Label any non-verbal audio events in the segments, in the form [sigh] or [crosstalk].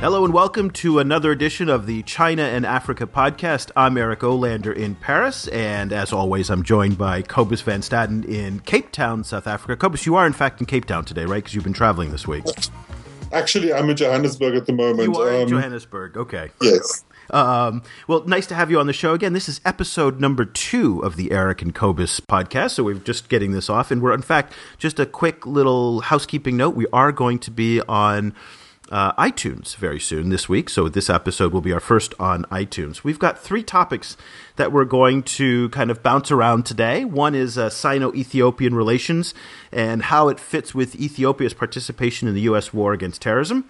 Hello and welcome to another edition of the China and Africa podcast. I'm Eric Olander in Paris, and as always, I'm joined by Cobus Van Staden in Cape Town, South Africa. Cobus, you are in fact in Cape Town today, right? Because you've been traveling this week. Actually, I'm in Johannesburg at the moment. You are in um, Johannesburg, okay. Yes. Um, well, nice to have you on the show again. This is episode number two of the Eric and Cobus podcast. So we're just getting this off, and we're in fact just a quick little housekeeping note. We are going to be on uh, iTunes very soon this week. So this episode will be our first on iTunes. We've got three topics that we're going to kind of bounce around today. One is uh, Sino-Ethiopian relations and how it fits with Ethiopia's participation in the U.S. war against terrorism.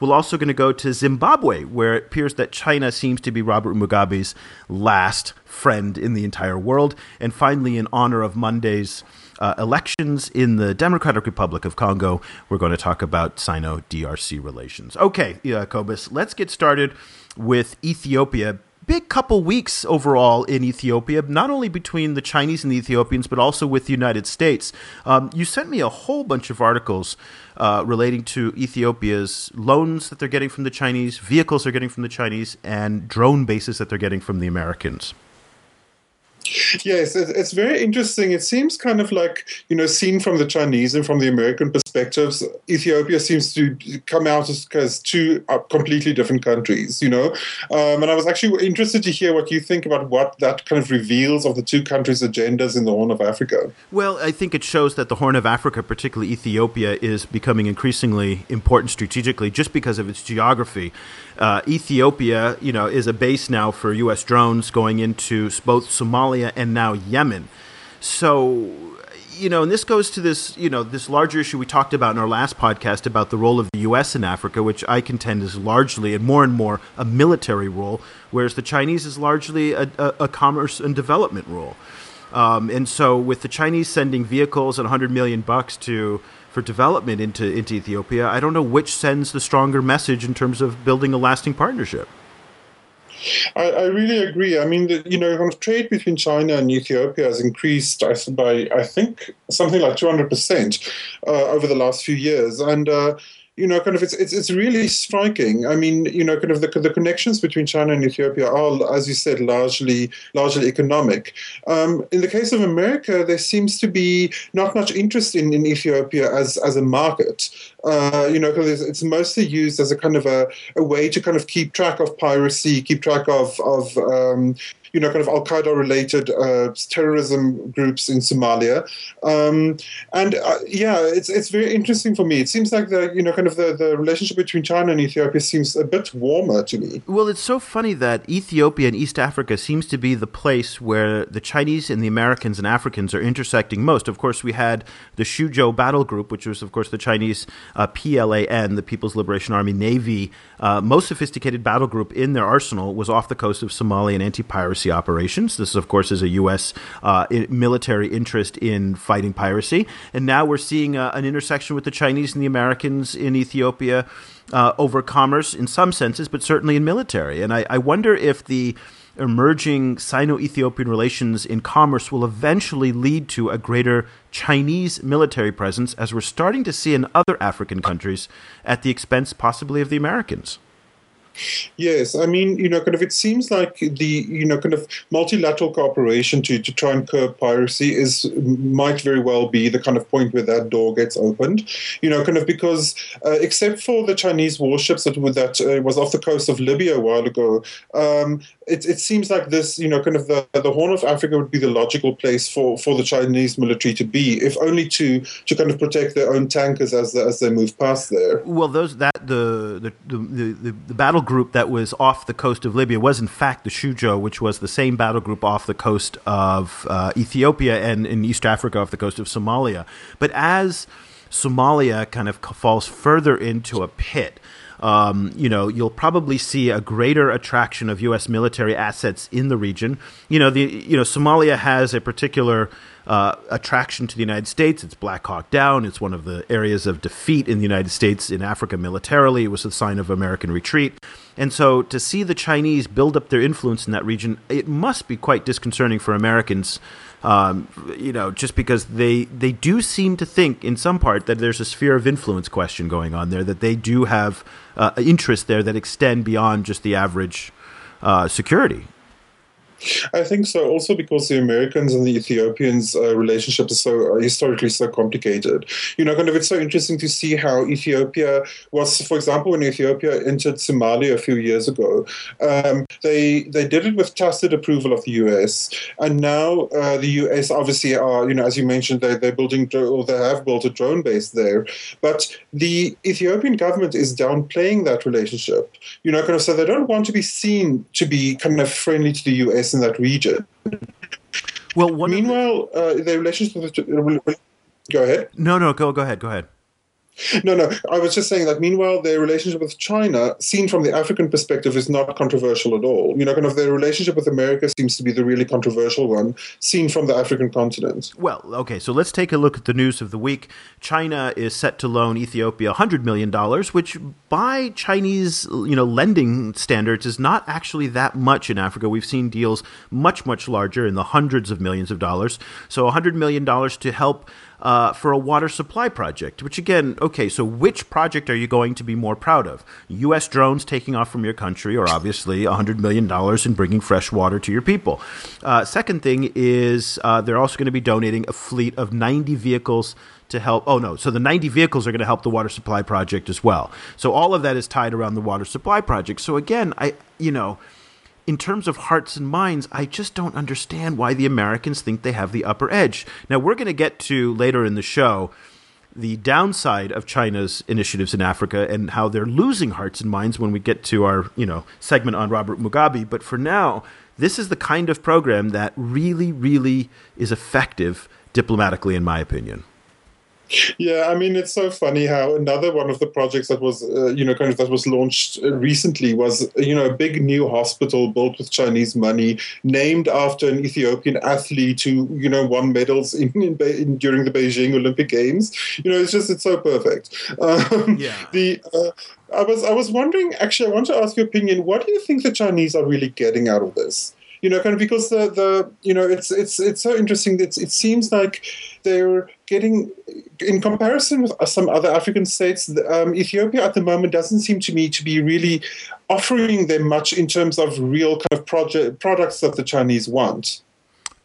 We're also going to go to Zimbabwe, where it appears that China seems to be Robert Mugabe's last friend in the entire world. And finally, in honor of Monday's uh, elections in the Democratic Republic of Congo. We're going to talk about Sino DRC relations. Okay, Cobus, let's get started with Ethiopia. Big couple weeks overall in Ethiopia, not only between the Chinese and the Ethiopians, but also with the United States. Um, you sent me a whole bunch of articles uh, relating to Ethiopia's loans that they're getting from the Chinese, vehicles they're getting from the Chinese, and drone bases that they're getting from the Americans. Yes, it's very interesting. It seems kind of like, you know, seen from the Chinese and from the American perspectives, Ethiopia seems to come out as, as two uh, completely different countries, you know. Um, and I was actually interested to hear what you think about what that kind of reveals of the two countries' agendas in the Horn of Africa. Well, I think it shows that the Horn of Africa, particularly Ethiopia, is becoming increasingly important strategically just because of its geography. Uh, Ethiopia, you know, is a base now for U.S. drones going into both Somalia and now Yemen. So, you know, and this goes to this, you know, this larger issue we talked about in our last podcast about the role of the U.S. in Africa, which I contend is largely and more and more a military role, whereas the Chinese is largely a, a, a commerce and development role. Um, and so, with the Chinese sending vehicles and 100 million bucks to for development into, into Ethiopia, I don't know which sends the stronger message in terms of building a lasting partnership. I, I, really agree. I mean, the, you know, kind of trade between China and Ethiopia has increased by, I think, something like 200% uh, over the last few years. And, uh, you know, kind of it's, it's it's really striking. I mean, you know, kind of the the connections between China and Ethiopia are, as you said, largely largely economic. Um, in the case of America, there seems to be not much interest in, in Ethiopia as as a market. Uh, you know, because it's mostly used as a kind of a, a way to kind of keep track of piracy, keep track of of um, you know, kind of Al Qaeda related uh, terrorism groups in Somalia. Um, and uh, yeah, it's it's very interesting for me. It seems like the you know kind of the, the relationship between China and Ethiopia seems a bit warmer to me. Well, it's so funny that Ethiopia and East Africa seems to be the place where the Chinese and the Americans and Africans are intersecting most. Of course, we had the Xuzhou Battle Group, which was, of course, the Chinese uh, PLAN, the People's Liberation Army Navy, uh, most sophisticated battle group in their arsenal was off the coast of Somalia and anti-piracy piracy operations. This, of course, is a U.S. Uh, military interest in fighting piracy. And now we're seeing uh, an intersection with the Chinese and the Americans in Ethiopia uh, over commerce in some senses, but certainly in military. And I, I wonder if the emerging Sino Ethiopian relations in commerce will eventually lead to a greater Chinese military presence, as we're starting to see in other African countries, at the expense possibly of the Americans. Yes, I mean, you know, kind of, it seems like the, you know, kind of multilateral cooperation to, to try and curb piracy is might very well be the kind of point where that door gets opened, you know, kind of because uh, except for the Chinese warships that that uh, was off the coast of Libya a while ago, um, it, it seems like this, you know, kind of the, the Horn of Africa would be the logical place for, for the Chinese military to be, if only to to kind of protect their own tankers as as they move past there. Well, those that the the the, the, the battle group that was off the coast of Libya was in fact the Xuzhou, which was the same battle group off the coast of uh, Ethiopia and in East Africa off the coast of Somalia. But as Somalia kind of falls further into a pit um, you know, you'll probably see a greater attraction of U.S. military assets in the region. You know, the you know Somalia has a particular uh, attraction to the United States. It's Black Hawk Down. It's one of the areas of defeat in the United States in Africa militarily. It was a sign of American retreat. And so to see the Chinese build up their influence in that region, it must be quite disconcerting for Americans Um, you know, just because they they do seem to think in some part that there's a sphere of influence question going on there, that they do have uh, interests there that extend beyond just the average uh, security. I think so. Also because the Americans and the Ethiopians' uh, relationship is so uh, historically so complicated. You know, kind of it's so interesting to see how Ethiopia was, for example, when Ethiopia entered Somalia a few years ago, um, they they did it with tacit approval of the U.S. And now uh, the U.S. obviously are, you know, as you mentioned, they they're building or they have built a drone base there, but the Ethiopian government is downplaying that relationship. You know, kind of so they don't want to be seen to be kind of friendly to the U.S in that region. Well, meanwhile, the, uh, the relationship. With, the, go ahead. No, no, go go ahead. Go ahead. [laughs] No, no. I was just saying that meanwhile, their relationship with China, seen from the African perspective, is not controversial at all. You know, kind of their relationship with America seems to be the really controversial one, seen from the African continent. Well, okay, so let's take a look at the news of the week. China is set to loan Ethiopia $100 million, which by Chinese, you know, lending standards is not actually that much in Africa. We've seen deals much, much larger in the hundreds of millions of dollars. So $100 million to help uh, for a water supply project. Which again, okay, so which project are you going to be more proud of? U.S. drones taking off from your country, or obviously $100 million in bringing fresh water to your people? Uh, second thing is uh, they're also going to be donating a fleet of 90 vehicles to help. Oh no, so the 90 vehicles are going to help the water supply project as well. So all of that is tied around the water supply project. So again, I you know in terms of hearts and minds, I just don't understand why the Americans think they have the upper edge. Now, we're going to get to later in the show the downside of China's initiatives in Africa and how they're losing hearts and minds when we get to our, you know, segment on Robert Mugabe, but for now, this is the kind of program that really really is effective diplomatically in my opinion. Yeah, I mean, it's so funny how another one of the projects that was, uh, you know, kind of that was launched uh, recently was, you know, a big new hospital built with Chinese money, named after an Ethiopian athlete who, you know, won medals in, in, in during the Beijing Olympic Games. You know, it's just it's so perfect. Um, yeah. [laughs] The uh, I was I was wondering actually, I want to ask your opinion. What do you think the Chinese are really getting out of this? You know, kind of because the, the you know it's it's it's so interesting. That it seems like they're getting, in comparison with some other African states, um, Ethiopia at the moment doesn't seem to me to be really offering them much in terms of real kind of project products that the Chinese want.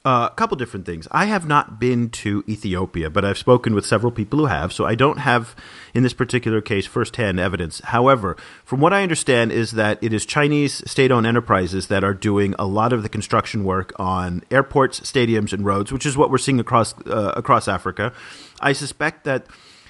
Uh, a couple different things. I have not been to Ethiopia, but I've spoken with several people who have, so I don't have, in this particular case, firsthand evidence. However, from what I understand, is that it is Chinese state-owned enterprises that are doing a lot of the construction work on airports, stadiums, and roads, which is what we're seeing across uh, across Africa. I suspect that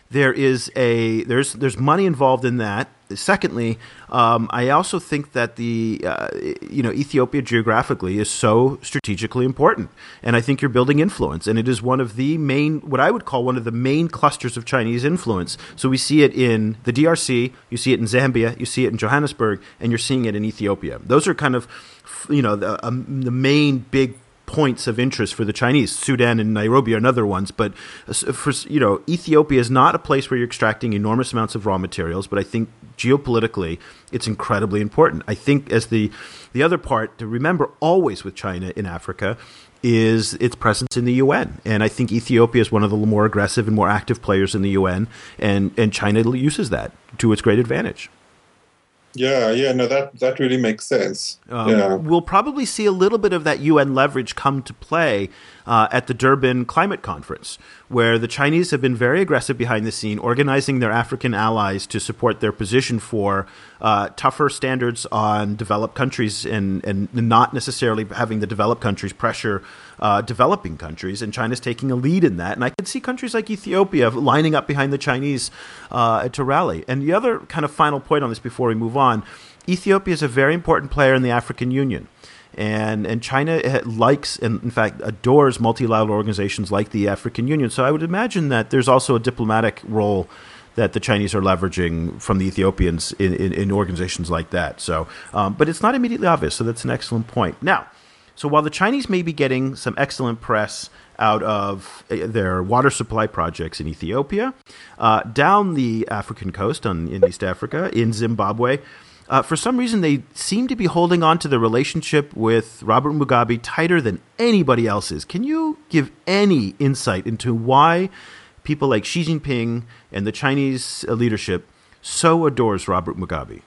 there is a there's there's money involved in that. Secondly, um, I also think that the uh, you know Ethiopia geographically is so strategically important, and I think you're building influence, and it is one of the main what I would call one of the main clusters of Chinese influence. So we see it in the DRC, you see it in Zambia, you see it in Johannesburg, and you're seeing it in Ethiopia. Those are kind of you know the, um, the main big points of interest for the Chinese. Sudan and Nairobi are another ones, but uh, for you know, Ethiopia is not a place where you're extracting enormous amounts of raw materials. But I think geopolitically, it's incredibly important. I think as the the other part to remember always with China in Africa is its presence in the UN, and I think Ethiopia is one of the more aggressive and more active players in the UN, and and China uses that to its great advantage. Yeah, yeah, no, that that really makes sense. Um, yeah. We'll probably see a little bit of that UN leverage come to play uh, at the Durban Climate Conference, where the Chinese have been very aggressive behind the scene, organizing their African allies to support their position for uh, tougher standards on developed countries and, and not necessarily having the developed countries pressure uh, developing countries. And China's taking a lead in that. And I could see countries like Ethiopia lining up behind the Chinese uh, to rally. And the other kind of final point on this before we move on Ethiopia is a very important player in the African Union and and China likes and in fact adores multilateral organizations like the African Union. So I would imagine that there's also a diplomatic role that the Chinese are leveraging from the Ethiopians in, in, in organizations like that. So, um, but it's not immediately obvious. So that's an excellent point. Now, so while the Chinese may be getting some excellent press out of uh, their water supply projects in Ethiopia, uh, down the African coast on, in East Africa, in Zimbabwe, uh, for some reason, they seem to be holding on to the relationship with Robert Mugabe tighter than anybody else's. Can you give any insight into why people like Xi Jinping and the Chinese leadership so adores Robert Mugabe?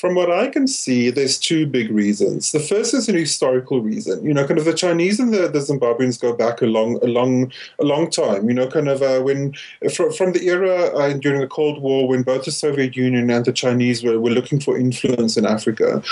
From what I can see, there's two big reasons. The first is an historical reason. You know, kind of the Chinese and the, the Zimbabweans go back a long, a long, a long time. You know, kind of uh, when from, from the era uh, during the Cold War when both the Soviet Union and the Chinese were, were looking for influence in Africa.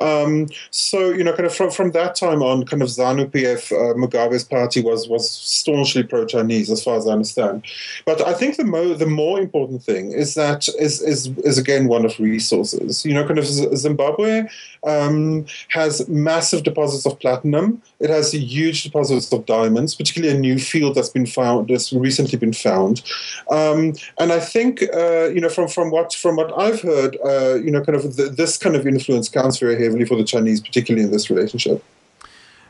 Um, so you know, kind of from, from that time on, kind of ZANU PF, uh, Mugabe's party was was staunchly pro-Chinese, as far as I understand. But I think the mo- the more important thing is that is is is again one of resources. You know kind of Zimbabwe um, has massive deposits of platinum. It has huge deposits of diamonds, particularly a new field that's been found, that's recently been found. Um, and I think, uh, you know, from, from what from what I've heard, uh, you know, kind of the, this kind of influence counts very heavily for the Chinese, particularly in this relationship.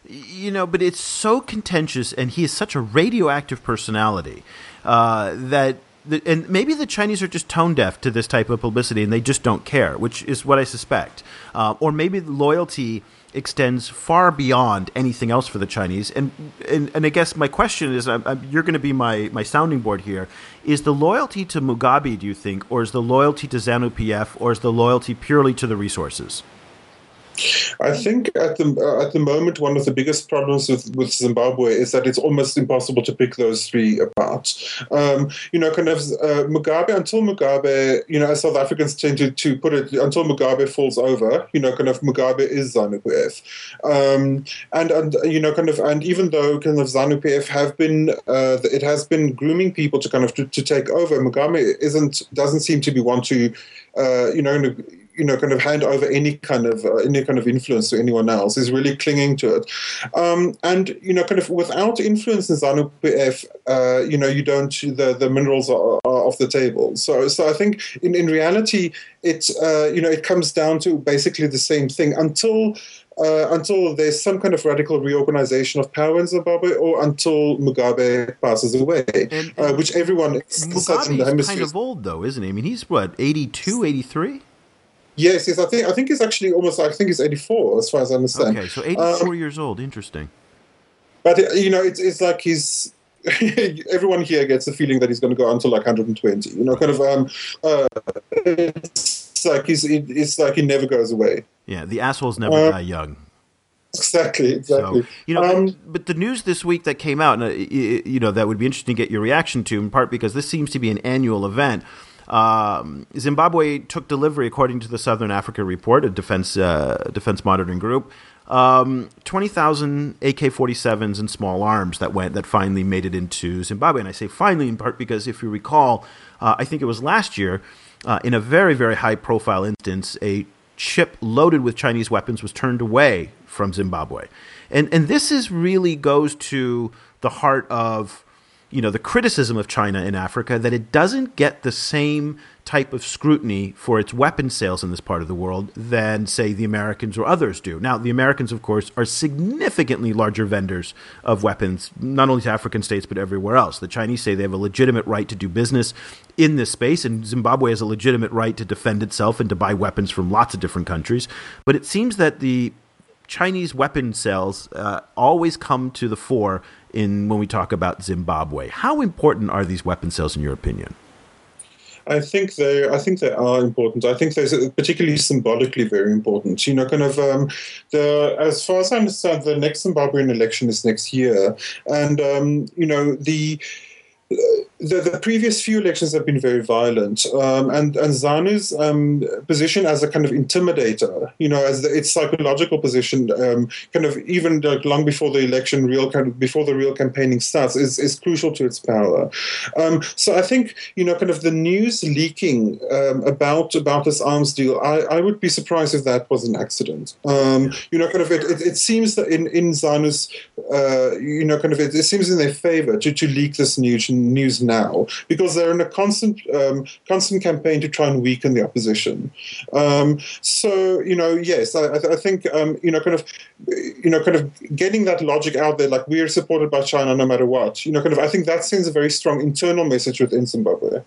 You know, but it's so contentious, and he is such a radioactive personality uh, that and maybe the Chinese are just tone deaf to this type of publicity and they just don't care, which is what I suspect. Uh, or maybe loyalty extends far beyond anything else for the Chinese. And and, and I guess my question is, I'm, I'm, you're going to be my, my sounding board here. Is the loyalty to Mugabe, do you think, or is the loyalty to ZANU PF, or is the loyalty purely to the resources? I think at the uh, at the moment one of the biggest problems with, with Zimbabwe is that it's almost impossible to pick those three apart. Um, you know, kind of uh, Mugabe until Mugabe, you know, as South Africans tend to, to put it, until Mugabe falls over, you know, kind of Mugabe is ZANU PF, um, and and you know, kind of, and even though kind of ZANU PF have been, uh, it has been grooming people to kind of to, to take over, Mugabe isn't doesn't seem to be one to, uh, you know you know, kind of hand over any kind of uh, any kind of influence to anyone else. Is really clinging to it, um, and you know, kind of without influence in ZANU PF, uh, you know, you don't the the minerals are, are, off the table. So, so I think in in reality, it uh, you know it comes down to basically the same thing until. Uh, until there's some kind of radical reorganization of power in Zimbabwe, or until Mugabe passes away, and, uh, which everyone Mugabe is kind of old, though, isn't he? I mean, he's what 82, 83? Yes, yes. I think I think he's actually almost. I think he's eighty four, as far as I understand. Okay, so eighty four um, years old. Interesting. But you know, it's it's like he's. [laughs] everyone here gets the feeling that he's going to go until like 120. You know, kind of. Um, uh, it's like he's. It's like he never goes away. Yeah, the assholes never uh, die young. Exactly, exactly. So, you know, um, but, but, the news this week that came out, and uh, you know, that would be interesting to get your reaction to, in part because this seems to be an annual event. Um, Zimbabwe took delivery, according to the Southern Africa Report, a defense uh, defense monitoring group, um, twenty thousand AK-47s and small arms that went that finally made it into Zimbabwe. And I say finally in part because if you recall, uh, I think it was last year, uh, in a very very high profile instance, a ship loaded with Chinese weapons was turned away from Zimbabwe, and and this is really goes to the heart of you know the criticism of China in Africa that it doesn't get the same type of scrutiny for its weapon sales in this part of the world than say the Americans or others do. Now, the Americans of course are significantly larger vendors of weapons not only to African states but everywhere else. The Chinese say they have a legitimate right to do business in this space and Zimbabwe has a legitimate right to defend itself and to buy weapons from lots of different countries. But it seems that the Chinese weapon sales uh, always come to the fore in when we talk about Zimbabwe. How important are these weapon sales in your opinion? I think they, I think they are important. I think they're particularly symbolically very important. You know, kind of um, the as far as I understand, the next Zimbabwean election is next year, and um, you know the the, the, previous few elections have been very violent, um, and and ZANU's um, position as a kind of intimidator, you know, as the, its psychological position, um, kind of even like long before the election, real kind of before the real campaigning starts, is, is crucial to its power. Um, so I think you know, kind of the news leaking um, about about this arms deal, I, I would be surprised if that was an accident. Um, you know, kind of it, it, it, seems that in in ZANU's, uh, you know, kind of it, it seems in their favor to to leak this news news now now because they're in a constant um, constant campaign to try and weaken the opposition. Um, so you know, yes, I, I think um, you know, kind of, you know, kind of getting that logic out there, like we are supported by China no matter what. You know, kind of, I think that sends a very strong internal message within Zimbabwe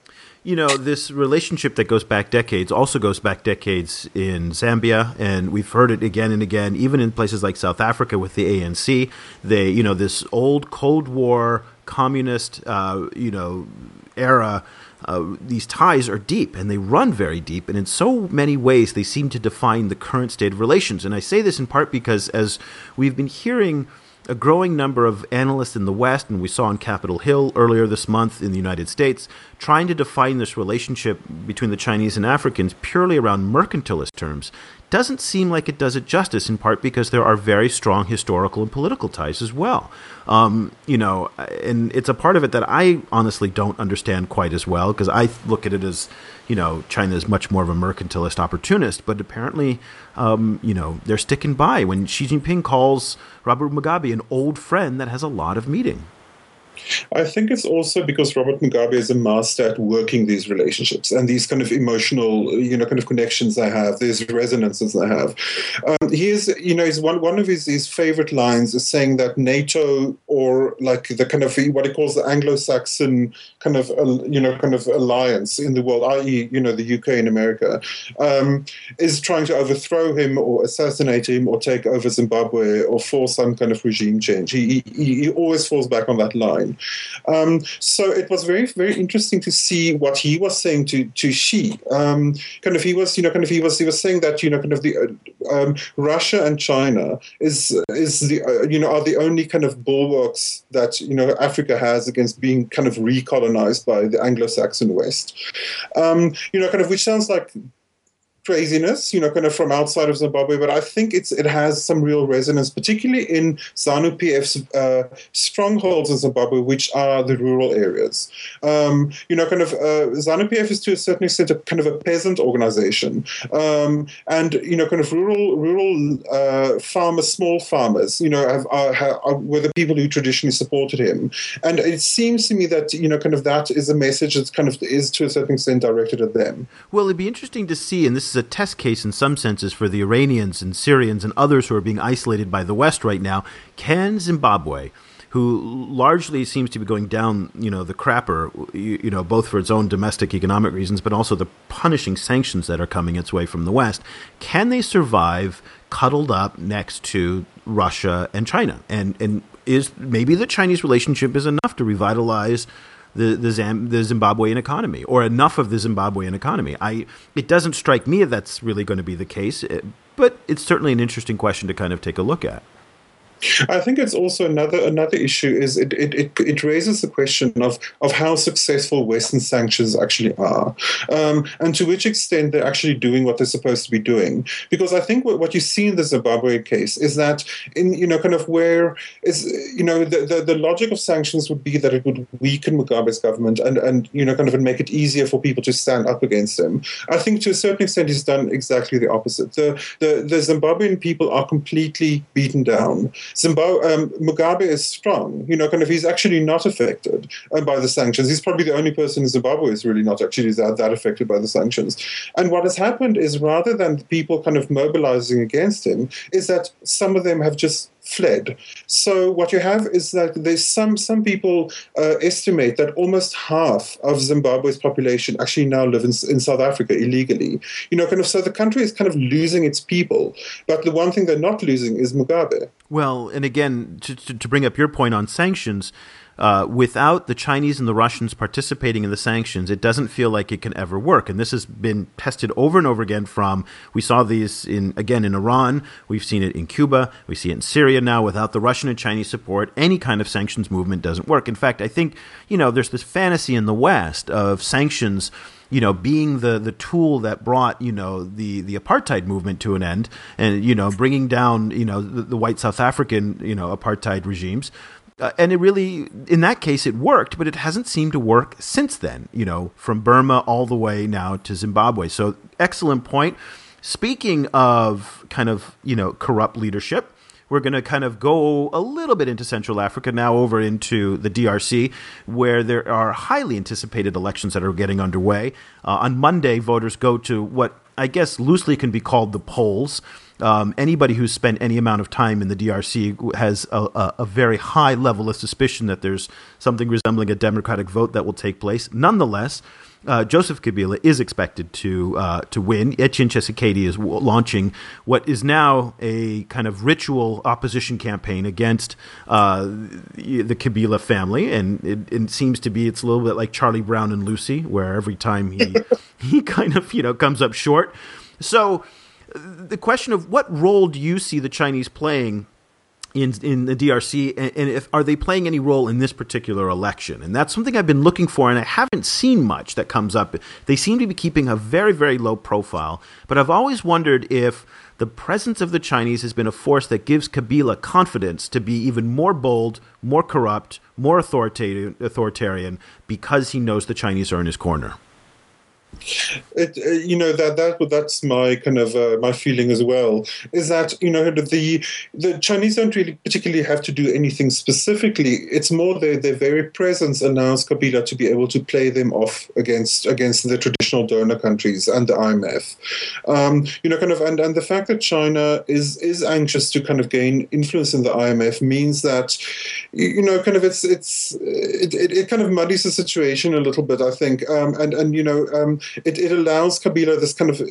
you know, this relationship that goes back decades also goes back decades in Zambia, and we've heard it again and again, even in places like South Africa with the ANC. They, you know, this old Cold War communist, uh, you know, era. Uh, these ties are deep and they run very deep, and in so many ways they seem to define the current state of relations. And I say this in part because, as we've been hearing a growing number of analysts in the West, and we saw on Capitol Hill earlier this month in the United States, trying to define this relationship between the Chinese and Africans purely around mercantilist terms doesn't seem like it does it justice, in part because there are very strong historical and political ties as well. Um, you know, and it's a part of it that I honestly don't understand quite as well because I look at it as, you know, China is much more of a mercantilist opportunist, but apparently, um, you know, they're sticking by when Xi Jinping calls Robert Mugabe an old friend that has a lot of meaning. I think it's also because Robert Mugabe is a master at working these relationships and these kind of emotional, you know, kind of connections I have, these resonances I have. Um, he is, you know, he's one one of his, his favorite lines is saying that NATO or like the kind of what he calls the Anglo-Saxon kind of you know kind of alliance in the world, i.e., you know, the UK and America, um, is trying to overthrow him or assassinate him or take over Zimbabwe or force some kind of regime change. He, he, he always falls back on that line. Um, so it was very, very interesting to see what he was saying to to Xi. Um, kind of, he was, you know, kind of, he was, he was saying that, you know, kind of the uh, um, Russia and China is is the, uh, you know, are the only kind of bulwarks that you know Africa has against being kind of recolonized by the Anglo-Saxon West. Um, you know, kind of, which sounds like craziness, you know, kind of from outside of Zimbabwe, but I think it's it has some real resonance, particularly in ZANU PF's uh, strongholds in Zimbabwe, which are the rural areas. Um, you know, kind of uh, ZANU PF is to a certain extent a kind of a peasant organization, um, and you know, kind of rural rural uh, farmers, small farmers, you know, have, are, were the people who traditionally supported him, and it seems to me that you know, kind of that is a message that kind of is to a certain extent directed at them. Well, it'd be interesting to see, and this is a test case in some senses for the Iranians and Syrians and others who are being isolated by the West right now. Can Zimbabwe, who largely seems to be going down, you know, the crapper, you, you know, both for its own domestic economic reasons, but also the punishing sanctions that are coming its way from the West, can they survive cuddled up next to Russia and China? And and is maybe the Chinese relationship is enough to revitalize the the, Zam, the Zimbabwean economy or enough of the Zimbabwean economy. I it doesn't strike me that's really going to be the case, eh, but it's certainly an interesting question to kind of take a look at. [laughs] I think it's also another another issue is it, it, it, it, raises the question of, of how successful Western sanctions actually are, um, and to which extent they're actually doing what they're supposed to be doing. Because I think what, what you see in the Zimbabwe case is that in you know kind of where is you know the, the, the logic of sanctions would be that it would weaken Mugabe's government and and you know kind of make it easier for people to stand up against him. I think to a certain extent he's done exactly the opposite. The the, the Zimbabwean people are completely beaten down. Zimbabwe, um, Mugabe is strong. You know, kind of he's actually not affected uh, by the sanctions. He's probably the only person in Zimbabwe who's really not actually that, that affected by the sanctions. And what has happened is rather than people kind of mobilizing against him, is that some of them have just fled. So what you have is that there's some some people uh, estimate that almost half of Zimbabwe's population actually now live in, in, South Africa illegally. You know, kind of so the country is kind of losing its people, but the one thing they're not losing is Mugabe. Well, and again, to, to, to bring up your point on sanctions. Uh, without the Chinese and the Russians participating in the sanctions, it doesn't feel like it can ever work. And this has been tested over and over again. From we saw these in again in Iran, we've seen it in Cuba, we see it in Syria now. Without the Russian and Chinese support, any kind of sanctions movement doesn't work. In fact, I think you know there's this fantasy in the West of sanctions you know, being the the tool that brought you know the the apartheid movement to an end, and you know, bringing down you know the, the white South African you know apartheid regimes. Uh, and it really, in that case, it worked, but it hasn't seemed to work since then, you know, from Burma all the way now to Zimbabwe. So, excellent point. Speaking of kind of, you know, corrupt leadership, we're going to kind of go a little bit into Central Africa, now over into the DRC, where there are highly anticipated elections that are getting underway. Uh, on Monday, voters go to what I guess loosely can be called the polls. Um, anybody who's spent any amount of time in the DRC has a, a, a, very high level of suspicion that there's something resembling a democratic vote that will take place. Nonetheless, uh, Joseph Kabila is expected to uh, to win. Etienne Tshisekedi is w- launching what is now a kind of ritual opposition campaign against uh, the, Kabila family, and it, it, seems to be it's a little bit like Charlie Brown and Lucy, where every time he [laughs] he kind of you know comes up short. So the question of what role do you see the Chinese playing in in the DRC, and, and, if are they playing any role in this particular election? And that's something I've been looking for, and I haven't seen much that comes up. They seem to be keeping a very very low profile, but I've always wondered if the presence of the Chinese has been a force that gives Kabila confidence to be even more bold, more corrupt, more authoritarian, authoritarian because he knows the Chinese are in his corner. It, uh, you know that that that's my kind of uh, my feeling as well is that you know the the Chinese don't really particularly have to do anything specifically. It's more their their very presence allows Kabila to be able to play them off against against the traditional donor countries and the IMF. Um, you know, kind of and, and the fact that China is is anxious to kind of gain influence in the IMF means that you know kind of it's it's it, it, it kind of muddies the situation a little bit. I think um, and and you know. Um, it, it allows Kabila this kind of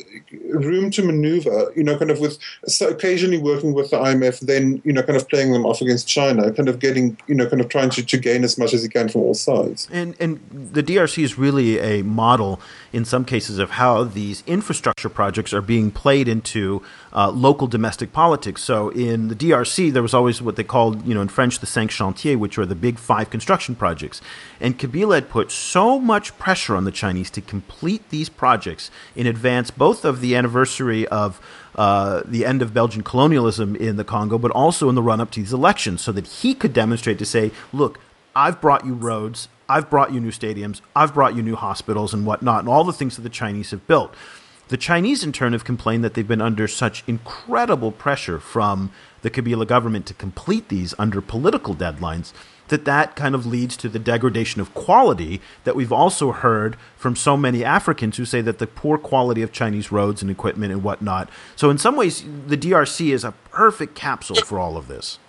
room to maneuver, you know, kind of with so occasionally working with the IMF, then, you know, kind of playing them off against China, kind of getting, you know, kind of trying to, to gain as much as he can from all sides. And, and the DRC is really a model in some cases of how these infrastructure projects are being played into uh, local domestic politics. So in the DRC, there was always what they called, you know, in French, the cinq chantiers, which are the big five construction projects. And Kabila had put so much pressure on the Chinese to complete these projects in advance, both of the anniversary of uh, the end of Belgian colonialism in the Congo, but also in the run up to these elections, so that he could demonstrate to say, look, I've brought you roads, I've brought you new stadiums, I've brought you new hospitals and whatnot, and all the things that the Chinese have built. The Chinese, in turn, have complained that they've been under such incredible pressure from the Kabila government to complete these under political deadlines that that kind of leads to the degradation of quality that we've also heard from so many Africans who say that the poor quality of Chinese roads and equipment and whatnot. So, in some ways, the DRC is a perfect capsule for all of this.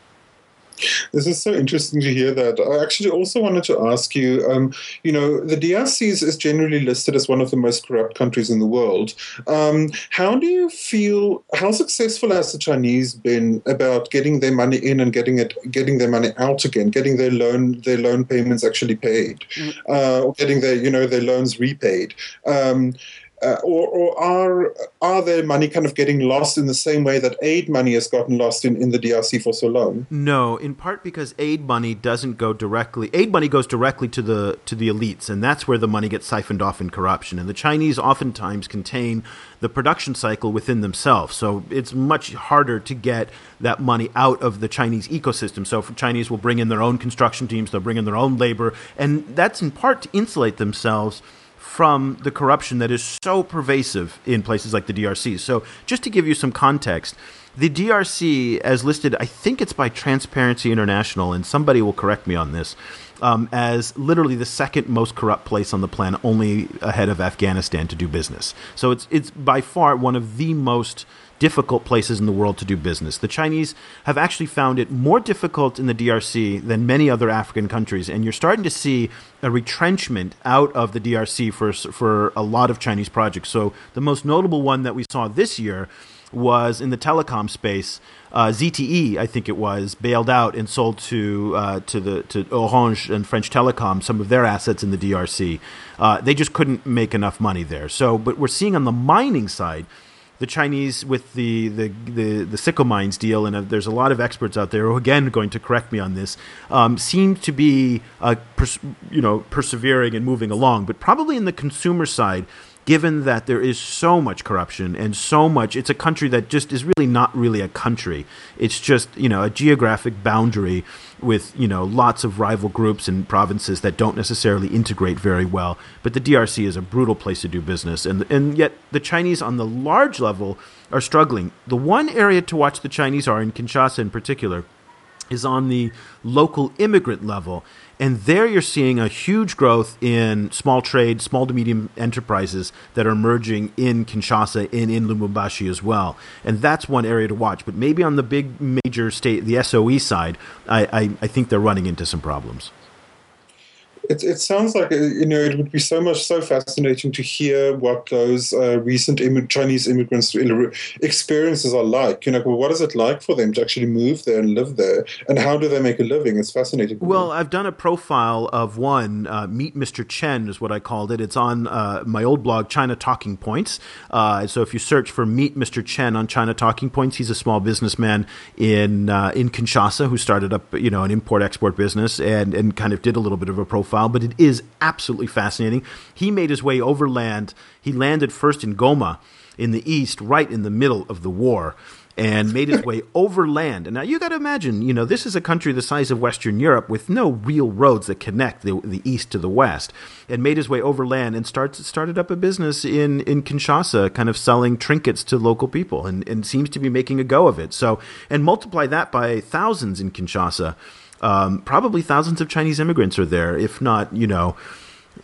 This is so interesting to hear that. I actually also wanted to ask you um, you know, the DRC is, generally listed as one of the most corrupt countries in the world. Um, how do you feel, how successful has the Chinese been about getting their money in and getting it, getting their money out again, getting their loan, their loan payments actually paid, mm. uh, or getting their, you know, their loans repaid? Um, uh, or, or, are are their money kind of getting lost in the same way that aid money has gotten lost in, in the DRC for so long? No, in part because aid money doesn't go directly. Aid money goes directly to the to the elites, and that's where the money gets siphoned off in corruption. And the Chinese oftentimes contain the production cycle within themselves, so it's much harder to get that money out of the Chinese ecosystem. So Chinese will bring in their own construction teams, they'll bring in their own labor, and that's in part to insulate themselves from the corruption that is so pervasive in places like the DRC. So, just to give you some context, the DRC, as listed, I think it's by Transparency International, and somebody will correct me on this, um, as literally the second most corrupt place on the planet, only ahead of Afghanistan to do business. So it's it's by far one of the most difficult places in the world to do business. The Chinese have actually found it more difficult in the DRC than many other African countries, and you're starting to see a retrenchment out of the DRC for for a lot of Chinese projects. So the most notable one that we saw this year was in the telecom space. Uh, ZTE, I think it was, bailed out and sold to uh, to the to Orange and French Telecom some of their assets in the DRC. Uh, they just couldn't make enough money there. So, but we're seeing on the mining side the Chinese with the the the, the Sicomines deal, and uh, there's a lot of experts out there who again going to correct me on this, um, seem to be uh, pers- you know persevering and moving along, but probably in the consumer side. Given that there is so much corruption and so much, it's a country that just is really not really a country. It's just, you know, a geographic boundary with, you know, lots of rival groups and provinces that don't necessarily integrate very well. But the DRC is a brutal place to do business. And, and yet the Chinese on the large level are struggling. The one area to watch the Chinese are in Kinshasa in particular is on the local immigrant level. And there you're seeing a huge growth in small trade, small to medium enterprises that are emerging in Kinshasa and in Lubumbashi as well. And that's one area to watch. But maybe on the big major state, the SOE side, I, I, I think they're running into some problems it, it sounds like uh, you know it would be so much so fascinating to hear what those uh, recent Im- Chinese immigrants experiences are like. You know, what is it like for them to actually move there and live there, and how do they make a living? It's fascinating. Well, I've done a profile of one. Uh, Meet Mr. Chen is what I called it. It's on uh, my old blog, China Talking Points. Uh, so if you search for Meet Mr. Chen on China Talking Points, he's a small businessman in uh, in Kinshasa who started up you know an import export business and and kind of did a little bit of a profile profile, but it is absolutely fascinating. He made his way overland. He landed first in Goma in the east, right in the middle of the war, and made his [laughs] way overland. And now you got to imagine, you know, this is a country the size of Western Europe with no real roads that connect the, the east to the west, and made his way overland and starts started up a business in in Kinshasa, kind of selling trinkets to local people, and, and seems to be making a go of it. So, and multiply that by thousands in Kinshasa um, probably thousands of Chinese immigrants are there, if not, you know.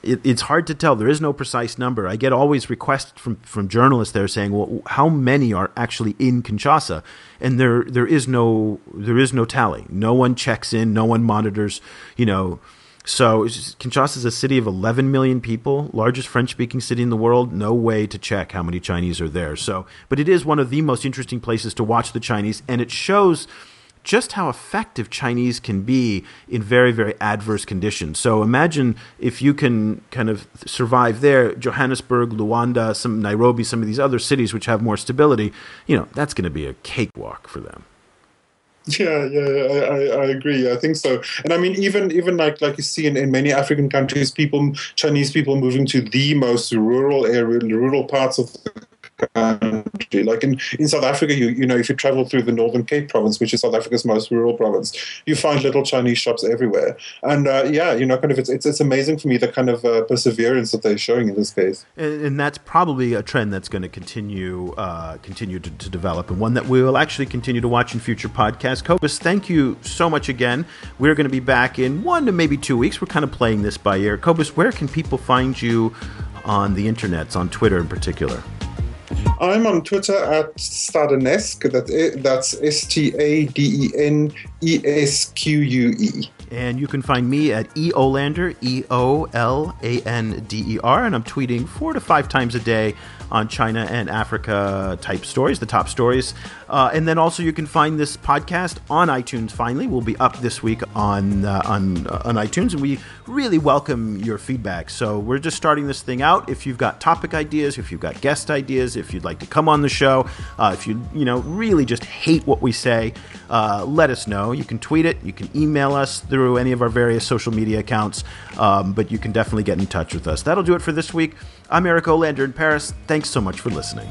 It, it's hard to tell. There is no precise number. I get always requests from, from journalists there saying, "Well, how many are actually in Kinshasa?" And there there is no there is no tally. No one checks in. No one monitors. You know, so Kinshasa is a city of 11 million people, largest French-speaking city in the world. No way to check how many Chinese are there. So, but it is one of the most interesting places to watch the Chinese, and it shows just how effective Chinese can be in very, very adverse conditions. So imagine if you can kind of survive there, Johannesburg, Luanda, some Nairobi, some of these other cities which have more stability, you know, that's going to be a cakewalk for them. Yeah, yeah, I, I agree. I think so. And I mean, even even like like you see in, in many African countries, people Chinese people moving to the most rural area, rural parts of the country. Like in, in South Africa, you you know, if you travel through the Northern Cape province, which is South Africa's most rural province, you find little Chinese shops everywhere. And uh, yeah, you know, kind of it's, it's, it's amazing for me the kind of uh, perseverance that they're showing in this case. And, and that's probably a trend that's going to continue uh, continue to, to, develop, and one that we will actually continue to watch in future podcasts. Cobus, thank you so much again. We're going to be back in one to maybe two weeks. We're kind of playing this by ear. Cobus, where can people find you on the internets, on Twitter in particular? you. I'm on Twitter at Stadenesque. That, that's S T A D E N E S Q U E. And you can find me at eolander, E O L A N D E R, and I'm tweeting four to five times a day on China and Africa type stories, the top stories. Uh, and then also you can find this podcast on iTunes. Finally, we'll be up this week on uh, on uh, on iTunes, and we really welcome your feedback. So we're just starting this thing out. If you've got topic ideas, if you've got guest ideas, if you'd like to come on the show, uh, if you you know really just hate what we say, uh, let us know. You can tweet it, you can email us through any of our various social media accounts, um, but you can definitely get in touch with us. That'll do it for this week. I'm Eric Olander in Paris. Thanks so much for listening.